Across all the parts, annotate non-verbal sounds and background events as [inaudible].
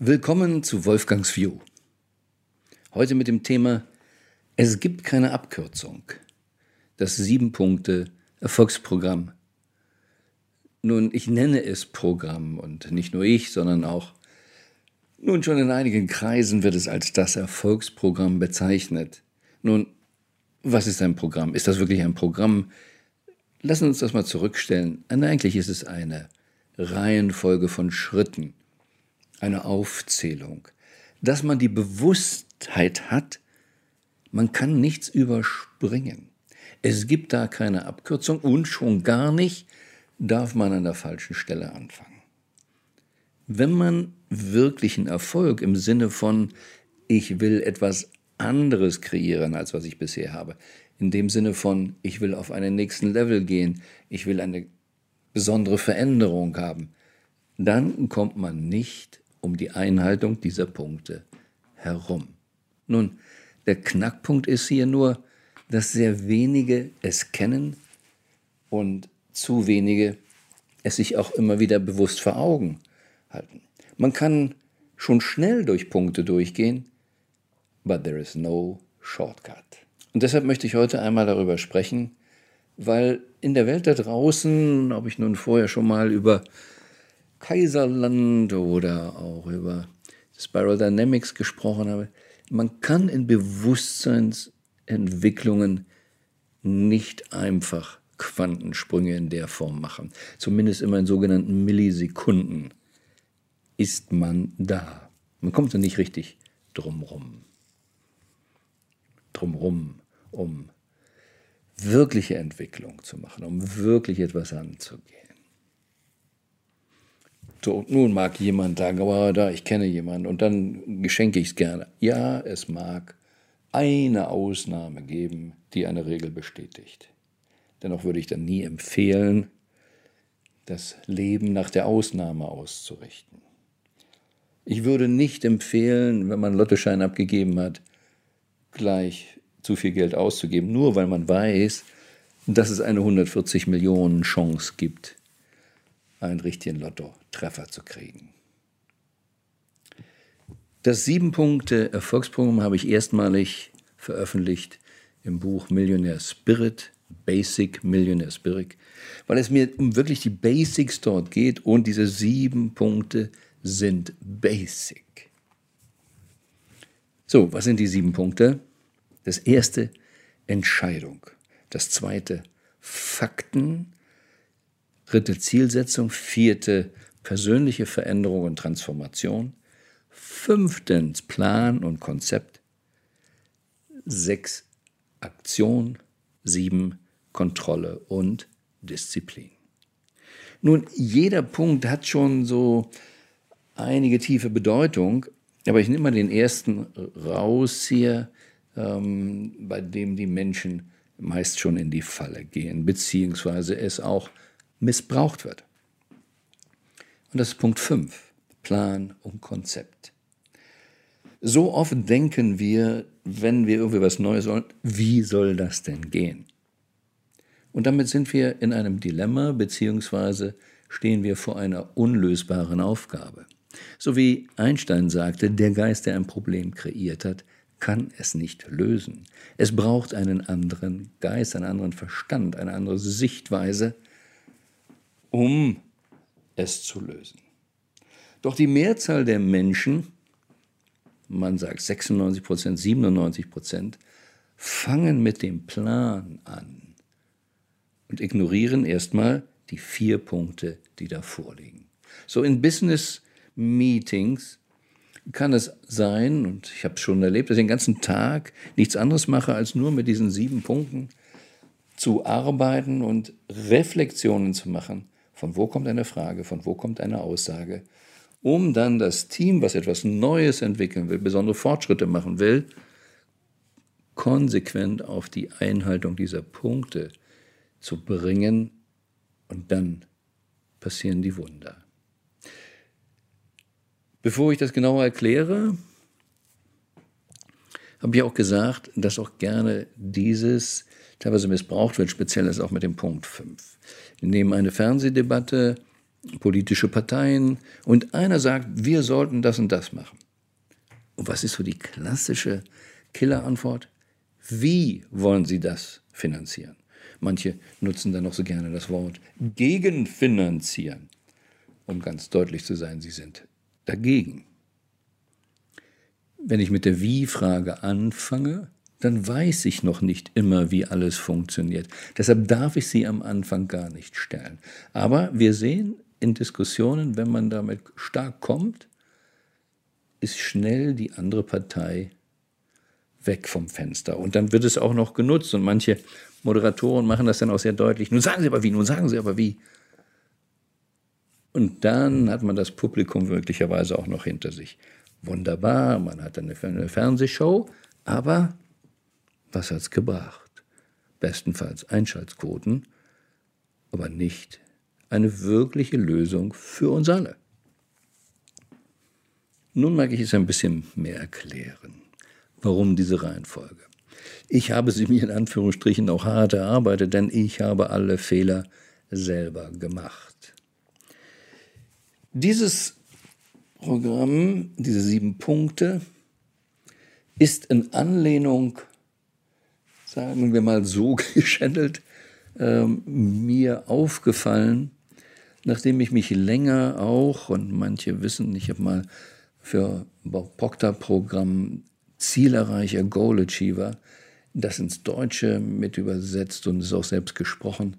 Willkommen zu Wolfgangs View. Heute mit dem Thema Es gibt keine Abkürzung. Das sieben Punkte Erfolgsprogramm. Nun, ich nenne es Programm und nicht nur ich, sondern auch nun schon in einigen Kreisen wird es als das Erfolgsprogramm bezeichnet. Nun, was ist ein Programm? Ist das wirklich ein Programm? Lassen uns das mal zurückstellen. Eigentlich ist es eine Reihenfolge von Schritten eine Aufzählung, dass man die Bewusstheit hat, man kann nichts überspringen. Es gibt da keine Abkürzung und schon gar nicht darf man an der falschen Stelle anfangen. Wenn man wirklichen Erfolg im Sinne von ich will etwas anderes kreieren, als was ich bisher habe, in dem Sinne von ich will auf einen nächsten Level gehen, ich will eine besondere Veränderung haben, dann kommt man nicht um die Einhaltung dieser Punkte herum. Nun, der Knackpunkt ist hier nur, dass sehr wenige es kennen und zu wenige es sich auch immer wieder bewusst vor Augen halten. Man kann schon schnell durch Punkte durchgehen, but there is no shortcut. Und deshalb möchte ich heute einmal darüber sprechen, weil in der Welt da draußen, ob ich nun vorher schon mal über Kaiserland oder auch über Spiral Dynamics gesprochen habe, man kann in Bewusstseinsentwicklungen nicht einfach Quantensprünge in der Form machen. Zumindest immer in sogenannten Millisekunden ist man da. Man kommt da nicht richtig drumrum. Drumrum, um wirkliche Entwicklung zu machen, um wirklich etwas anzugehen. So, nun mag jemand sagen, aber da, ich kenne jemanden und dann geschenke ich es gerne. Ja, es mag eine Ausnahme geben, die eine Regel bestätigt. Dennoch würde ich dann nie empfehlen, das Leben nach der Ausnahme auszurichten. Ich würde nicht empfehlen, wenn man Lottoschein abgegeben hat, gleich zu viel Geld auszugeben, nur weil man weiß, dass es eine 140 Millionen Chance gibt, einen richtigen Lotto-Treffer zu kriegen. Das Sieben-Punkte-Erfolgsprogramm habe ich erstmalig veröffentlicht im Buch Millionaire Spirit, Basic Millionaire Spirit, weil es mir um wirklich die Basics dort geht und diese sieben Punkte sind Basic. So, was sind die sieben Punkte? Das erste, Entscheidung. Das zweite, Fakten. Dritte Zielsetzung. Vierte persönliche Veränderung und Transformation. Fünftens Plan und Konzept. Sechs Aktion. Sieben Kontrolle und Disziplin. Nun, jeder Punkt hat schon so einige tiefe Bedeutung, aber ich nehme mal den ersten raus hier, ähm, bei dem die Menschen meist schon in die Falle gehen, beziehungsweise es auch missbraucht wird. Und das ist Punkt 5, Plan und Konzept. So oft denken wir, wenn wir irgendwie was Neues wollen, wie soll das denn gehen? Und damit sind wir in einem Dilemma, beziehungsweise stehen wir vor einer unlösbaren Aufgabe. So wie Einstein sagte, der Geist, der ein Problem kreiert hat, kann es nicht lösen. Es braucht einen anderen Geist, einen anderen Verstand, eine andere Sichtweise, um es zu lösen. Doch die Mehrzahl der Menschen, man sagt 96 Prozent, 97 Prozent, fangen mit dem Plan an und ignorieren erstmal die vier Punkte, die da vorliegen. So in Business Meetings kann es sein, und ich habe es schon erlebt, dass ich den ganzen Tag nichts anderes mache, als nur mit diesen sieben Punkten zu arbeiten und Reflexionen zu machen von wo kommt eine Frage, von wo kommt eine Aussage, um dann das Team, was etwas Neues entwickeln will, besondere Fortschritte machen will, konsequent auf die Einhaltung dieser Punkte zu bringen und dann passieren die Wunder. Bevor ich das genauer erkläre, habe ich auch gesagt, dass auch gerne dieses teilweise missbraucht wird, speziell ist auch mit dem Punkt 5. Nehmen eine Fernsehdebatte politische Parteien und einer sagt, wir sollten das und das machen. Und was ist so die klassische Killerantwort? Wie wollen Sie das finanzieren? Manche nutzen dann noch so gerne das Wort gegenfinanzieren, um ganz deutlich zu sein, sie sind dagegen. Wenn ich mit der Wie-Frage anfange, dann weiß ich noch nicht immer, wie alles funktioniert. Deshalb darf ich sie am Anfang gar nicht stellen. Aber wir sehen in Diskussionen, wenn man damit stark kommt, ist schnell die andere Partei weg vom Fenster. Und dann wird es auch noch genutzt. Und manche Moderatoren machen das dann auch sehr deutlich. Nun sagen Sie aber wie, nun sagen Sie aber wie. Und dann hat man das Publikum möglicherweise auch noch hinter sich. Wunderbar, man hat eine Fernsehshow, aber was hat es gebracht? Bestenfalls Einschaltquoten, aber nicht eine wirkliche Lösung für uns alle. Nun mag ich es ein bisschen mehr erklären. Warum diese Reihenfolge? Ich habe sie mir in Anführungsstrichen auch hart erarbeitet, denn ich habe alle Fehler selber gemacht. Dieses Programm, diese sieben Punkte, ist in Anlehnung sagen wir mal so [laughs] geschändelt, ähm, mir aufgefallen, nachdem ich mich länger auch, und manche wissen, ich habe mal für Proctor-Programm Zielerreicher Goal Achiever das ins Deutsche mit übersetzt und ist auch selbst gesprochen.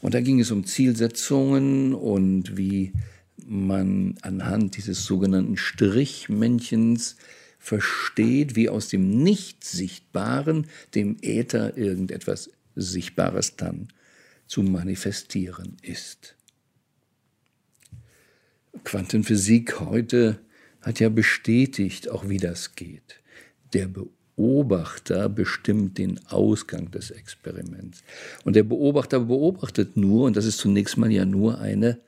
Und da ging es um Zielsetzungen und wie man anhand dieses sogenannten Strichmännchens versteht, wie aus dem Nicht-Sichtbaren, dem Äther, irgendetwas Sichtbares dann zu manifestieren ist. Quantenphysik heute hat ja bestätigt, auch wie das geht. Der Beobachter bestimmt den Ausgang des Experiments. Und der Beobachter beobachtet nur, und das ist zunächst mal ja nur eine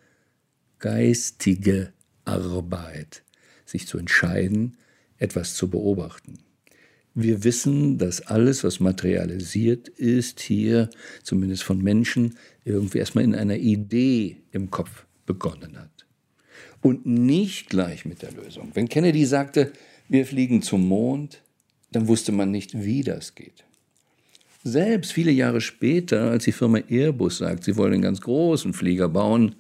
geistige Arbeit, sich zu entscheiden, etwas zu beobachten. Wir wissen, dass alles, was materialisiert ist, hier, zumindest von Menschen, irgendwie erstmal in einer Idee im Kopf begonnen hat. Und nicht gleich mit der Lösung. Wenn Kennedy sagte, wir fliegen zum Mond, dann wusste man nicht, wie das geht. Selbst viele Jahre später, als die Firma Airbus sagt, sie wollen einen ganz großen Flieger bauen,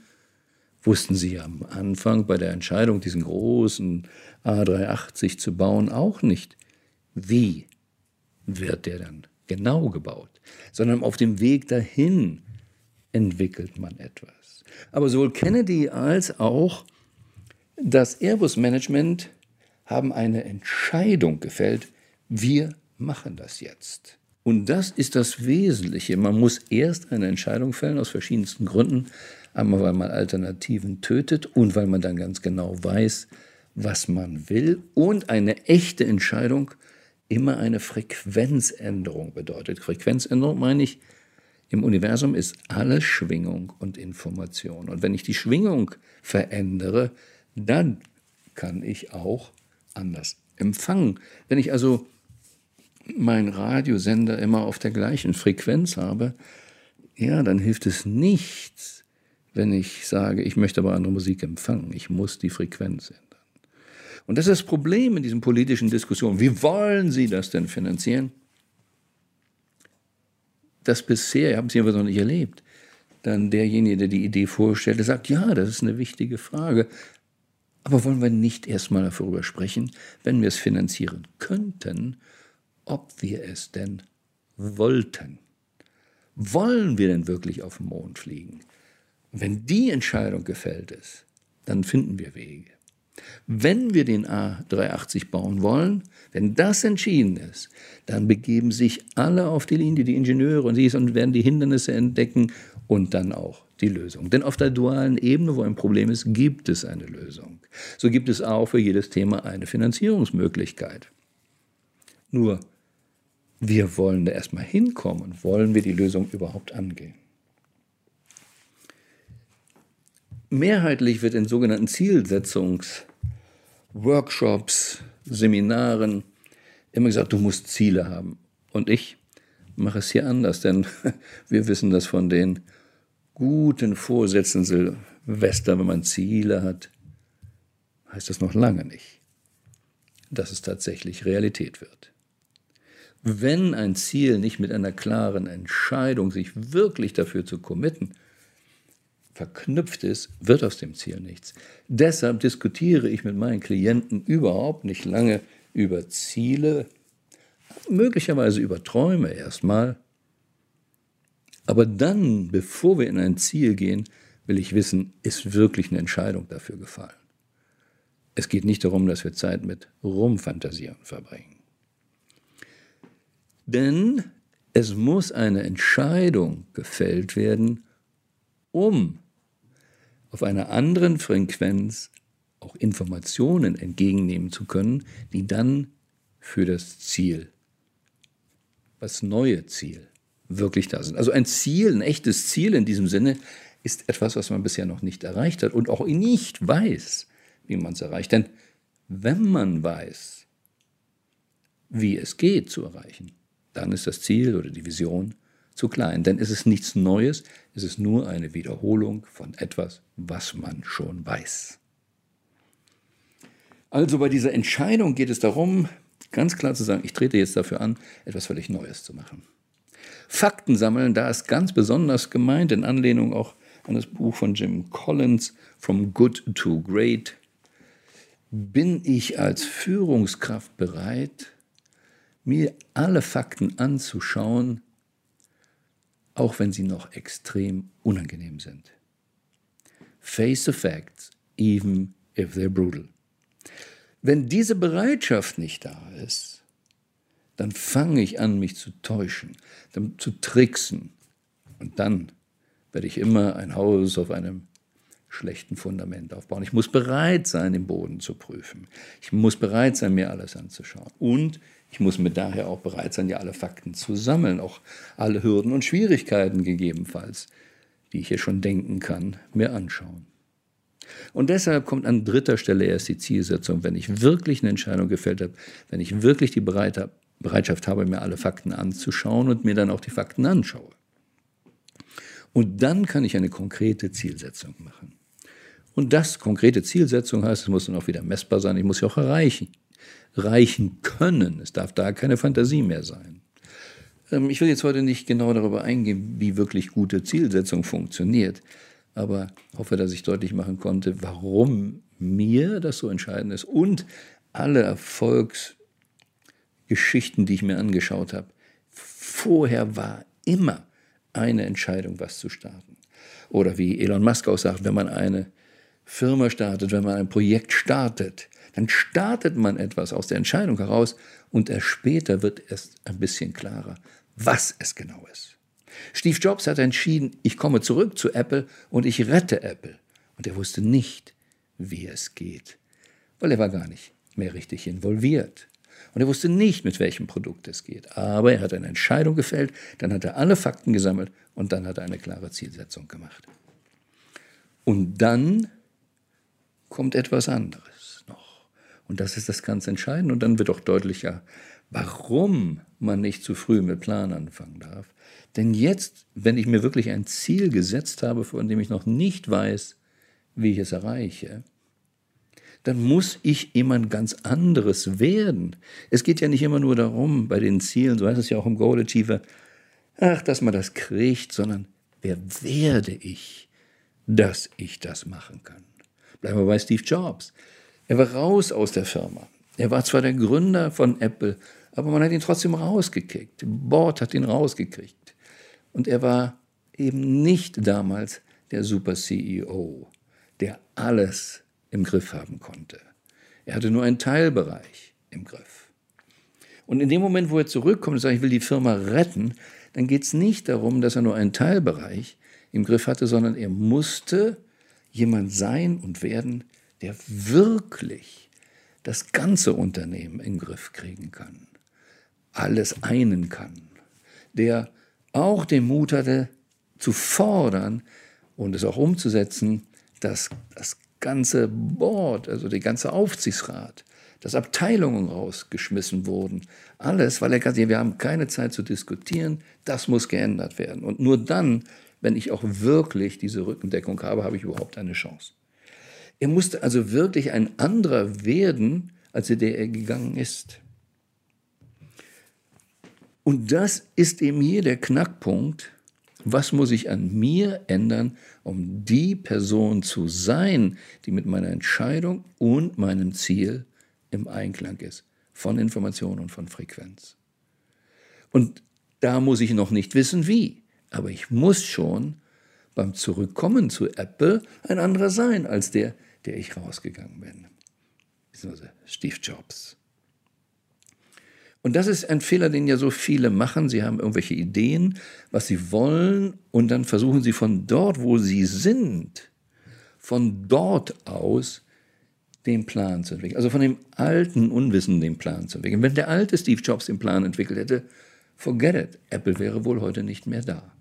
wussten sie am Anfang bei der Entscheidung, diesen großen A380 zu bauen, auch nicht, wie wird der dann genau gebaut, sondern auf dem Weg dahin entwickelt man etwas. Aber sowohl Kennedy als auch das Airbus-Management haben eine Entscheidung gefällt, wir machen das jetzt. Und das ist das Wesentliche. Man muss erst eine Entscheidung fällen aus verschiedensten Gründen. Einmal, weil man Alternativen tötet und weil man dann ganz genau weiß, was man will. Und eine echte Entscheidung immer eine Frequenzänderung bedeutet. Frequenzänderung meine ich, im Universum ist alles Schwingung und Information. Und wenn ich die Schwingung verändere, dann kann ich auch anders empfangen. Wenn ich also meinen Radiosender immer auf der gleichen Frequenz habe, ja, dann hilft es nichts, wenn ich sage, ich möchte aber andere Musik empfangen. Ich muss die Frequenz ändern. Und das ist das Problem in diesen politischen Diskussionen. Wie wollen Sie das denn finanzieren? Das bisher, haben Sie aber noch nicht erlebt, dann derjenige, der die Idee vorstellt, sagt, ja, das ist eine wichtige Frage. Aber wollen wir nicht erstmal darüber sprechen, wenn wir es finanzieren könnten, ob wir es denn wollten. Wollen wir denn wirklich auf den Mond fliegen? Wenn die Entscheidung gefällt ist, dann finden wir Wege. Wenn wir den A380 bauen wollen, wenn das entschieden ist, dann begeben sich alle auf die Linie, die Ingenieure und sie und werden die Hindernisse entdecken und dann auch die Lösung. Denn auf der dualen Ebene, wo ein Problem ist, gibt es eine Lösung. So gibt es auch für jedes Thema eine Finanzierungsmöglichkeit. Nur wir wollen da erstmal hinkommen. Wollen wir die Lösung überhaupt angehen? Mehrheitlich wird in sogenannten Zielsetzungsworkshops, Seminaren immer gesagt, du musst Ziele haben. Und ich mache es hier anders, denn [laughs] wir wissen das von den guten Vorsätzen Wester, wenn man Ziele hat, heißt das noch lange nicht, dass es tatsächlich Realität wird. Wenn ein Ziel nicht mit einer klaren Entscheidung, sich wirklich dafür zu committen, verknüpft ist, wird aus dem Ziel nichts. Deshalb diskutiere ich mit meinen Klienten überhaupt nicht lange über Ziele, möglicherweise über Träume erstmal. Aber dann, bevor wir in ein Ziel gehen, will ich wissen, ist wirklich eine Entscheidung dafür gefallen. Es geht nicht darum, dass wir Zeit mit Rumfantasieren verbringen. Denn es muss eine Entscheidung gefällt werden, um auf einer anderen Frequenz auch Informationen entgegennehmen zu können, die dann für das Ziel, das neue Ziel, wirklich da sind. Also ein Ziel, ein echtes Ziel in diesem Sinne, ist etwas, was man bisher noch nicht erreicht hat und auch nicht weiß, wie man es erreicht. Denn wenn man weiß, wie es geht zu erreichen, dann ist das Ziel oder die Vision zu klein. Denn es ist nichts Neues, es ist nur eine Wiederholung von etwas, was man schon weiß. Also bei dieser Entscheidung geht es darum, ganz klar zu sagen, ich trete jetzt dafür an, etwas völlig Neues zu machen. Fakten sammeln, da ist ganz besonders gemeint, in Anlehnung auch an das Buch von Jim Collins, From Good to Great. Bin ich als Führungskraft bereit, mir alle Fakten anzuschauen, auch wenn sie noch extrem unangenehm sind. Face the facts, even if they're brutal. Wenn diese Bereitschaft nicht da ist, dann fange ich an, mich zu täuschen, zu tricksen. Und dann werde ich immer ein Haus auf einem schlechten Fundament aufbauen. Ich muss bereit sein, den Boden zu prüfen. Ich muss bereit sein, mir alles anzuschauen. Und ich muss mir daher auch bereit sein, ja alle Fakten zu sammeln, auch alle Hürden und Schwierigkeiten gegebenenfalls, die ich hier schon denken kann, mir anschauen. Und deshalb kommt an dritter Stelle erst die Zielsetzung, wenn ich wirklich eine Entscheidung gefällt habe, wenn ich wirklich die Bereitschaft habe, mir alle Fakten anzuschauen und mir dann auch die Fakten anschaue. Und dann kann ich eine konkrete Zielsetzung machen. Und das konkrete Zielsetzung heißt, es muss dann auch wieder messbar sein, ich muss sie auch erreichen reichen können. Es darf da keine Fantasie mehr sein. Ähm, ich will jetzt heute nicht genau darüber eingehen, wie wirklich gute Zielsetzung funktioniert, aber hoffe, dass ich deutlich machen konnte, warum mir das so entscheidend ist und alle Erfolgsgeschichten, die ich mir angeschaut habe, vorher war immer eine Entscheidung, was zu starten. Oder wie Elon Musk auch sagt, wenn man eine Firma startet, wenn man ein Projekt startet, dann startet man etwas aus der Entscheidung heraus und erst später wird es ein bisschen klarer, was es genau ist. Steve Jobs hat entschieden, ich komme zurück zu Apple und ich rette Apple. Und er wusste nicht, wie es geht, weil er war gar nicht mehr richtig involviert. Und er wusste nicht, mit welchem Produkt es geht. Aber er hat eine Entscheidung gefällt, dann hat er alle Fakten gesammelt und dann hat er eine klare Zielsetzung gemacht. Und dann kommt etwas anderes. Und das ist das ganz Entscheidende. Und dann wird auch deutlicher, warum man nicht zu früh mit Plan anfangen darf. Denn jetzt, wenn ich mir wirklich ein Ziel gesetzt habe, von dem ich noch nicht weiß, wie ich es erreiche, dann muss ich jemand ganz anderes werden. Es geht ja nicht immer nur darum, bei den Zielen, so heißt es ja auch im Goal Achiever, ach, dass man das kriegt, sondern wer werde ich, dass ich das machen kann? Bleiben wir bei Steve Jobs. Er war raus aus der Firma. Er war zwar der Gründer von Apple, aber man hat ihn trotzdem rausgekickt. Board hat ihn rausgekriegt. Und er war eben nicht damals der Super CEO, der alles im Griff haben konnte. Er hatte nur einen Teilbereich im Griff. Und in dem Moment, wo er zurückkommt und sagt, ich will die Firma retten, dann geht es nicht darum, dass er nur einen Teilbereich im Griff hatte, sondern er musste jemand sein und werden, der wirklich das ganze Unternehmen in den Griff kriegen kann, alles einen kann, der auch den Mut hatte zu fordern und es auch umzusetzen, dass das ganze Board, also der ganze Aufsichtsrat, dass Abteilungen rausgeschmissen wurden. Alles, weil er gesagt wir haben keine Zeit zu diskutieren, das muss geändert werden. Und nur dann wenn ich auch wirklich diese Rückendeckung habe, habe ich überhaupt eine Chance. Er musste also wirklich ein anderer werden, als der er gegangen ist. Und das ist eben hier der Knackpunkt. Was muss ich an mir ändern, um die Person zu sein, die mit meiner Entscheidung und meinem Ziel im Einklang ist, von Information und von Frequenz. Und da muss ich noch nicht wissen, wie, aber ich muss schon beim Zurückkommen zu Apple ein anderer sein als der, der ich rausgegangen bin. Steve Jobs. Und das ist ein Fehler, den ja so viele machen. Sie haben irgendwelche Ideen, was sie wollen, und dann versuchen sie von dort, wo sie sind, von dort aus den Plan zu entwickeln. Also von dem alten Unwissen den Plan zu entwickeln. Wenn der alte Steve Jobs den Plan entwickelt hätte, forget it, Apple wäre wohl heute nicht mehr da.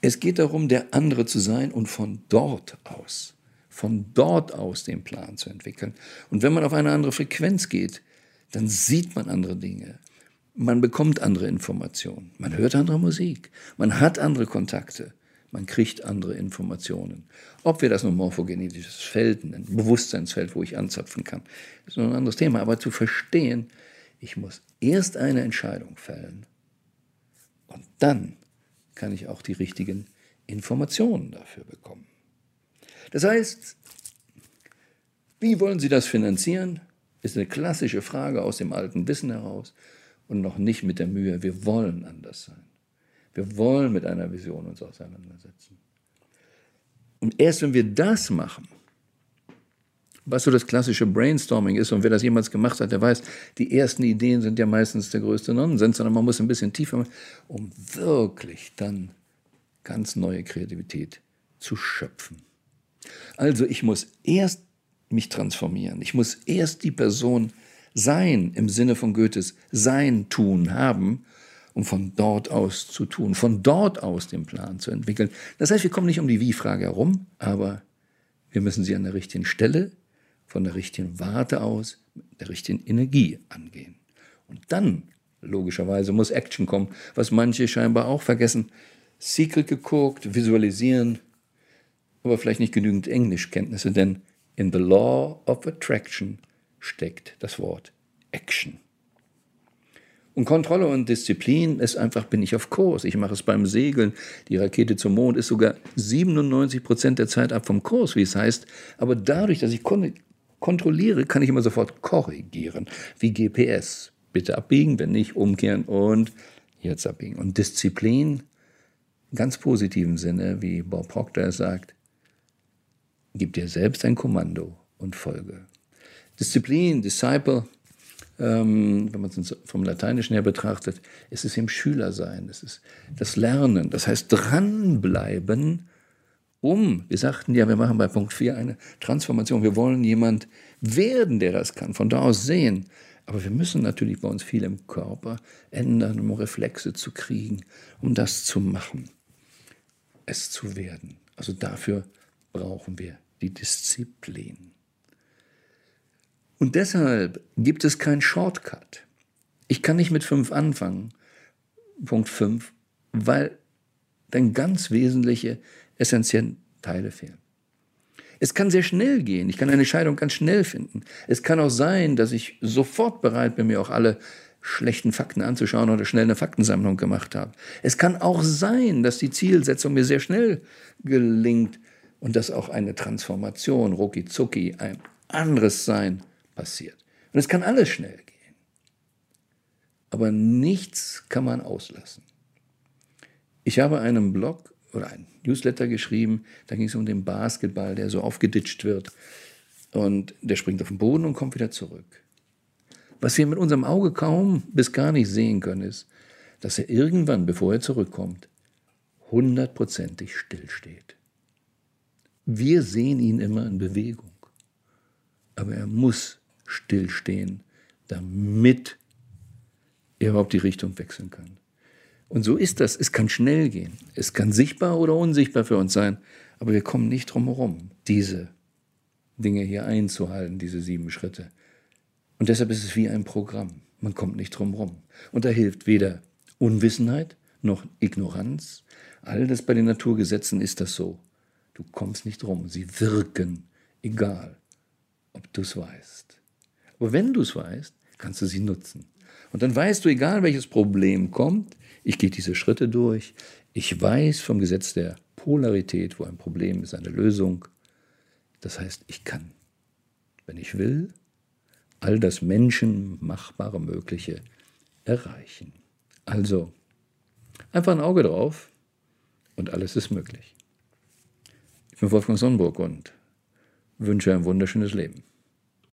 Es geht darum, der andere zu sein und von dort aus, von dort aus den Plan zu entwickeln. Und wenn man auf eine andere Frequenz geht, dann sieht man andere Dinge. Man bekommt andere Informationen. Man hört andere Musik. Man hat andere Kontakte. Man kriegt andere Informationen. Ob wir das nun morphogenetisches Feld nennen, Bewusstseinsfeld, wo ich anzapfen kann, ist noch ein anderes Thema. Aber zu verstehen, ich muss erst eine Entscheidung fällen und dann kann ich auch die richtigen Informationen dafür bekommen. Das heißt, wie wollen Sie das finanzieren? Ist eine klassische Frage aus dem alten Wissen heraus und noch nicht mit der Mühe, wir wollen anders sein. Wir wollen mit einer Vision uns auseinandersetzen. Und erst wenn wir das machen, was so das klassische Brainstorming ist, und wer das jemals gemacht hat, der weiß, die ersten Ideen sind ja meistens der größte Nonsens, sondern man muss ein bisschen tiefer, machen, um wirklich dann ganz neue Kreativität zu schöpfen. Also ich muss erst mich transformieren. Ich muss erst die Person sein, im Sinne von Goethes Sein, Tun, Haben, um von dort aus zu tun, von dort aus den Plan zu entwickeln. Das heißt, wir kommen nicht um die Wie-Frage herum, aber wir müssen sie an der richtigen Stelle, von der richtigen Warte aus, mit der richtigen Energie angehen. Und dann, logischerweise, muss Action kommen, was manche scheinbar auch vergessen. Secret geguckt, visualisieren, aber vielleicht nicht genügend Englischkenntnisse, denn in the law of attraction steckt das Wort Action. Und Kontrolle und Disziplin ist einfach, bin ich auf Kurs. Ich mache es beim Segeln. Die Rakete zum Mond ist sogar 97 Prozent der Zeit ab vom Kurs, wie es heißt. Aber dadurch, dass ich kon kontrolliere, kann ich immer sofort korrigieren. Wie GPS. Bitte abbiegen, wenn nicht, umkehren und jetzt abbiegen. Und Disziplin, ganz positiven Sinne, wie Bob Proctor sagt, Gib dir selbst ein Kommando und folge. Disziplin, Disciple, ähm, wenn man es vom Lateinischen her betrachtet, ist es im Schülersein, es ist das Lernen, das heißt dranbleiben, um, wir sagten ja, wir machen bei Punkt 4 eine Transformation, wir wollen jemand werden, der das kann, von da aus sehen. Aber wir müssen natürlich bei uns viel im Körper ändern, um Reflexe zu kriegen, um das zu machen, es zu werden. Also dafür brauchen wir die Disziplin. Und deshalb gibt es keinen Shortcut. Ich kann nicht mit fünf anfangen, Punkt fünf, weil dann ganz wesentliche, essentielle Teile fehlen. Es kann sehr schnell gehen. Ich kann eine Scheidung ganz schnell finden. Es kann auch sein, dass ich sofort bereit bin, mir auch alle schlechten Fakten anzuschauen oder schnell eine Faktensammlung gemacht habe. Es kann auch sein, dass die Zielsetzung mir sehr schnell gelingt und dass auch eine Transformation, rucki zucki, ein anderes Sein passiert. Und es kann alles schnell gehen. Aber nichts kann man auslassen. Ich habe einen Blog oder einen Newsletter geschrieben, da ging es um den Basketball, der so aufgeditscht wird und der springt auf den Boden und kommt wieder zurück. Was wir mit unserem Auge kaum bis gar nicht sehen können, ist, dass er irgendwann, bevor er zurückkommt, hundertprozentig stillsteht. Wir sehen ihn immer in Bewegung. Aber er muss stillstehen, damit er überhaupt die Richtung wechseln kann. Und so ist das. Es kann schnell gehen. Es kann sichtbar oder unsichtbar für uns sein. Aber wir kommen nicht drum herum, diese Dinge hier einzuhalten, diese sieben Schritte. Und deshalb ist es wie ein Programm. Man kommt nicht drum herum. Und da hilft weder Unwissenheit noch Ignoranz. All das bei den Naturgesetzen ist das so. Du kommst nicht rum. Sie wirken, egal, ob du es weißt. Aber wenn du es weißt, kannst du sie nutzen. Und dann weißt du, egal welches Problem kommt, ich gehe diese Schritte durch. Ich weiß vom Gesetz der Polarität, wo ein Problem ist, eine Lösung. Das heißt, ich kann, wenn ich will, all das menschenmachbare Mögliche erreichen. Also, einfach ein Auge drauf und alles ist möglich. Ich bin Wolfgang Sonnenburg und wünsche ein wunderschönes Leben.